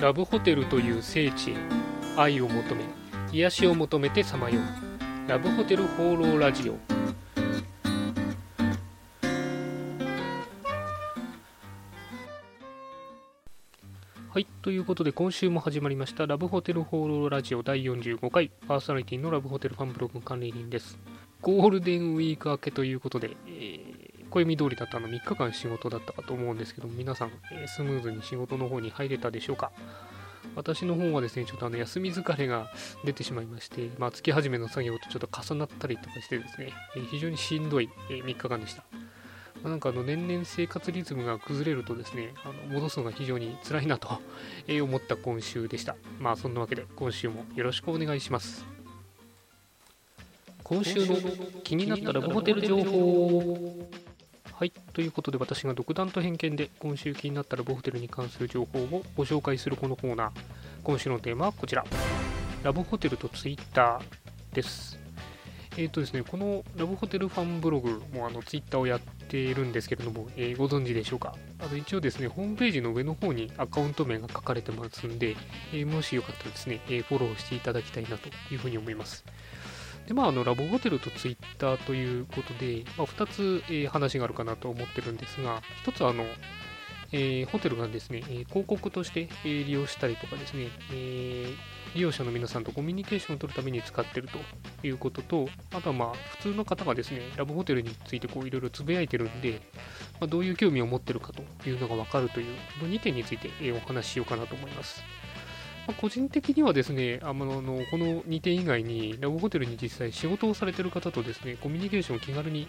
ラブホテルという聖地へ愛を求め癒しを求めてさまよう。ラブホテル放浪ラジオ。はいということで今週も始まりましたラブホテル放浪ラジオ第45回。パーソナリティのラブホテルファンブログ管理人です。ゴールデンウィーク明けということで、えー、暦通りだったの3日間仕事だったかと思うんですけど皆さん、えー、スムーズに仕事の方に入れたでしょうか？私の方はですね、ちょっとあの休み疲れが出てしまいまして、まあ、月始めの作業とちょっと重なったりとかしてですね、えー、非常にしんどい、え3日間でした。まあ、なんかあの年々生活リズムが崩れるとですね、あの戻すのが非常に辛いなと 思った今週でした。まあそんなわけで今週もよろしくお願いします。今週の気になったラブホテル情報はい、ということで私が独断と偏見で今週気になったラブホテルに関する情報をご紹介するこのコーナー。今週のテーマはこちら。ラブホテルとツイッターです。えっ、ー、とですねこのラブホテルファンブログもあのツイッターをやっているんですけれども、えー、ご存知でしょうか？あの一応ですねホームページの上の方にアカウント名が書かれてますんで、えー、もしよかったらですね、えフォローしていただきたいなというふうに思います。で、まあ、あのラボホテルとツイッターということで、まあ、2つ、えー、話があるかなと思ってるんですが、1つはあの、えー、ホテルがですね、えー、広告として、えー、利用したりとかですね、え利用者の皆さんとコミュニケーションを取るために使ってるということと、あとはまあ普通の方がですね、ラブホテルについてこういろいろつぶやいてるんで、まあ、どういう興味を持ってるかというのがわかるという、この2点について、えお話ししようかなと思います。まあ、個人的にはですね、あのこの2点以外に、ラブホテルに実際仕事をされてる方とですね、コミュニケーションを気軽に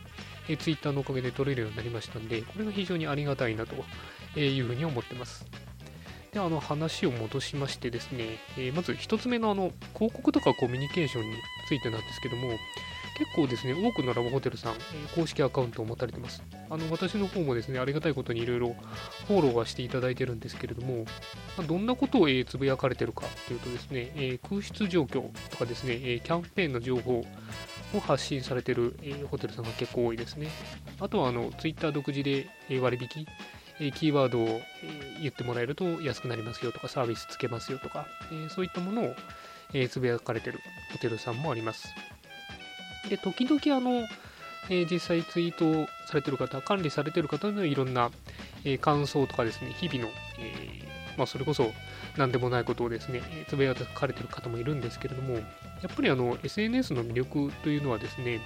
え Twitter のおかげで取れるようになりましたんで、これが非常にありがたいなというふうに思ってます。で、あの話を戻しましてですね、えー、まず1つ目のあの広告とかコミュニケーションについてなんですけども、結構ですね、多くのラブホテルさん、公式アカウントを持たれてます。あの、私の方もですね、ありがたいことにいろいろフォローはしていただいてるんですけれども、どんなことを、えー、つぶやかれてるかというとですね、え、空室状況とかですね、え、キャンペーンの情報を発信されてる、え、ホテルさんが結構多いですね。あとは、あの、ツイッター独自で、え割引、えキーワードを、え言ってもらえると安くなりますよとか、サービスつけますよとか、えそういったものを、えつぶやかれてるホテルさんもあります。で、時々あの、え、実際ツイートされてる方、管理されてる方のいろんな、え、感想とかですね、日々の、まあ、それこそ何でもないことをですね、つぶやかれてる方もいるんですけれども、やっぱりあの SNS の魅力というのはですね、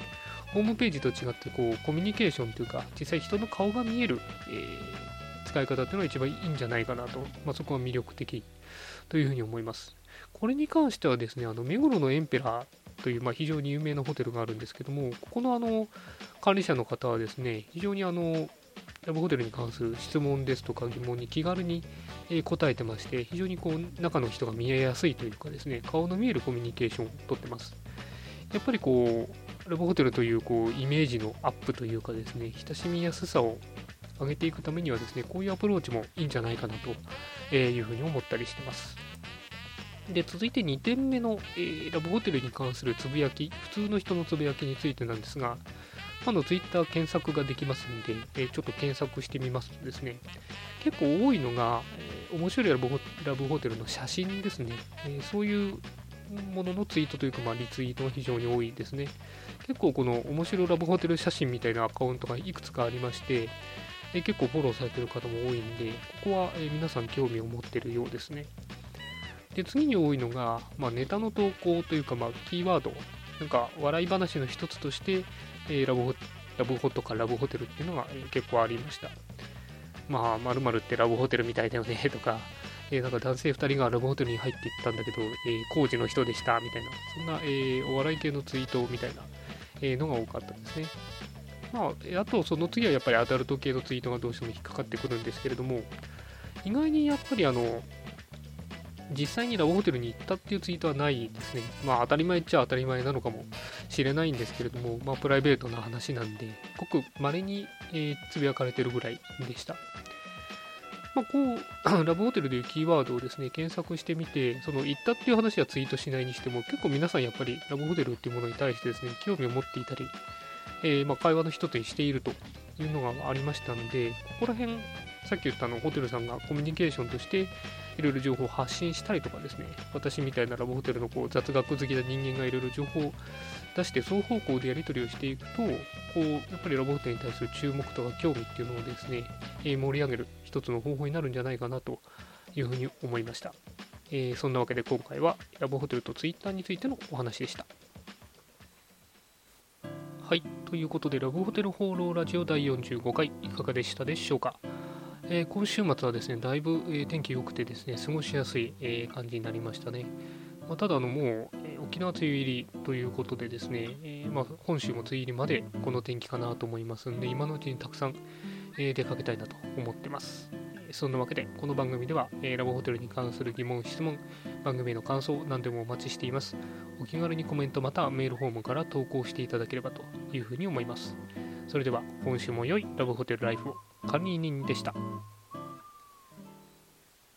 ホームページと違ってこうコミュニケーションというか、実際人の顔が見える、えー、使い方というのが一番いいんじゃないかなと、まあ、そこは魅力的というふうに思います。これに関してはですね、あの目黒のエンペラーという、まあ、非常に有名なホテルがあるんですけども、ここのあの管理者の方はですね、非常にあのラブホテルに関する質問ですとか疑問に気軽に答えてまして、非常にこう中の人が見えやすいというかですね、顔の見えるコミュニケーションをとってます。やっぱりこう、ラブホテルというこうイメージのアップというかですね、親しみやすさを上げていくためにはですね、こういうアプローチもいいんじゃないかなというふうに思ったりしてます。で、続いて2点目の、えー、ラブホテルに関するつぶやき、普通の人のつぶやきについてなんですが、あの Twitter 検索ができますんで、えー、ちょっと検索してみますとですね、結構多いのが、えー、面白いラブホラブホテルの写真ですね、えそういうもののツイートというか、まあ、リツイートが非常に多いですね。結構この面白いラブホテル写真みたいなアカウントがいくつかありまして、え結構フォローされてる方も多いんで、ここは、え皆さん興味を持ってるようですね。で、次に多いのが、まあ、ネタの投稿というか、まあ、キーワード、なんか笑い話の一つとして、えー、ラブホラブホとかラブホテルっていうのが、えー、結構ありました。まあ、まるってラブホテルみたいだよね とか、えー、なんか男性2人がラブホテルに入っていったんだけど、えー、工事の人でしたみたいな、そんな、えー、お笑い系のツイートみたいな、えー、のが多かったですね。まあ、あとその次はやっぱりアダルト系のツイートがどうしても引っかかってくるんですけれども、意外にやっぱりあの、実際にラブホテルに行ったっていうツイートはないですね。まあ当たり前っちゃ当たり前なのかもしれないんですけれども、まあプライベートな話なんで、ごく稀に、えー、つぶやかれてるぐらいでした。まあ、こう、ラブホテルというキーワードをですね、検索してみて、その行ったっていう話はツイートしないにしても、結構皆さんやっぱりラブホテルっていうものに対してですね、興味を持っていたり、えー、まあ会話の一つにしているというのがありましたので、ここら辺、さっき言ったのホテルさんがコミュニケーションとして、いろいろ情報を発信したりとかですね、私みたいなラブホテルのこう雑学好きな人間がいろいろ情報を出して双方向でやり取りをしていくと、こうやっぱりラブホテルに対する注目とか興味っていうのをですね、えー盛り上げる一つの方法になるんじゃないかなというふうに思いました。えーそんなわけで今回はラブホテルとツイッターについてのお話でした。はい、ということでラブホテル放浪ラジオ第45回いかがでしたでしょうか？えー今週末はですね、だいぶ、えー天気良くてですね、過ごしやすい、えー感じになりましたね。まあ、ただあの、もう、え沖縄梅雨入りということでですね、えまあ、本州も梅雨入りまでこの天気かなと思いますんで、今のうちにたくさん、え出かけたいなと思ってます。そんなわけで、この番組では、えーラブホテルに関する疑問、質問、番組への感想、何でもお待ちしています。お気軽にコメントまたメールフォームから投稿していただければというふうに思います。それでは、今週も良いラブホテルライフを。管理人でした。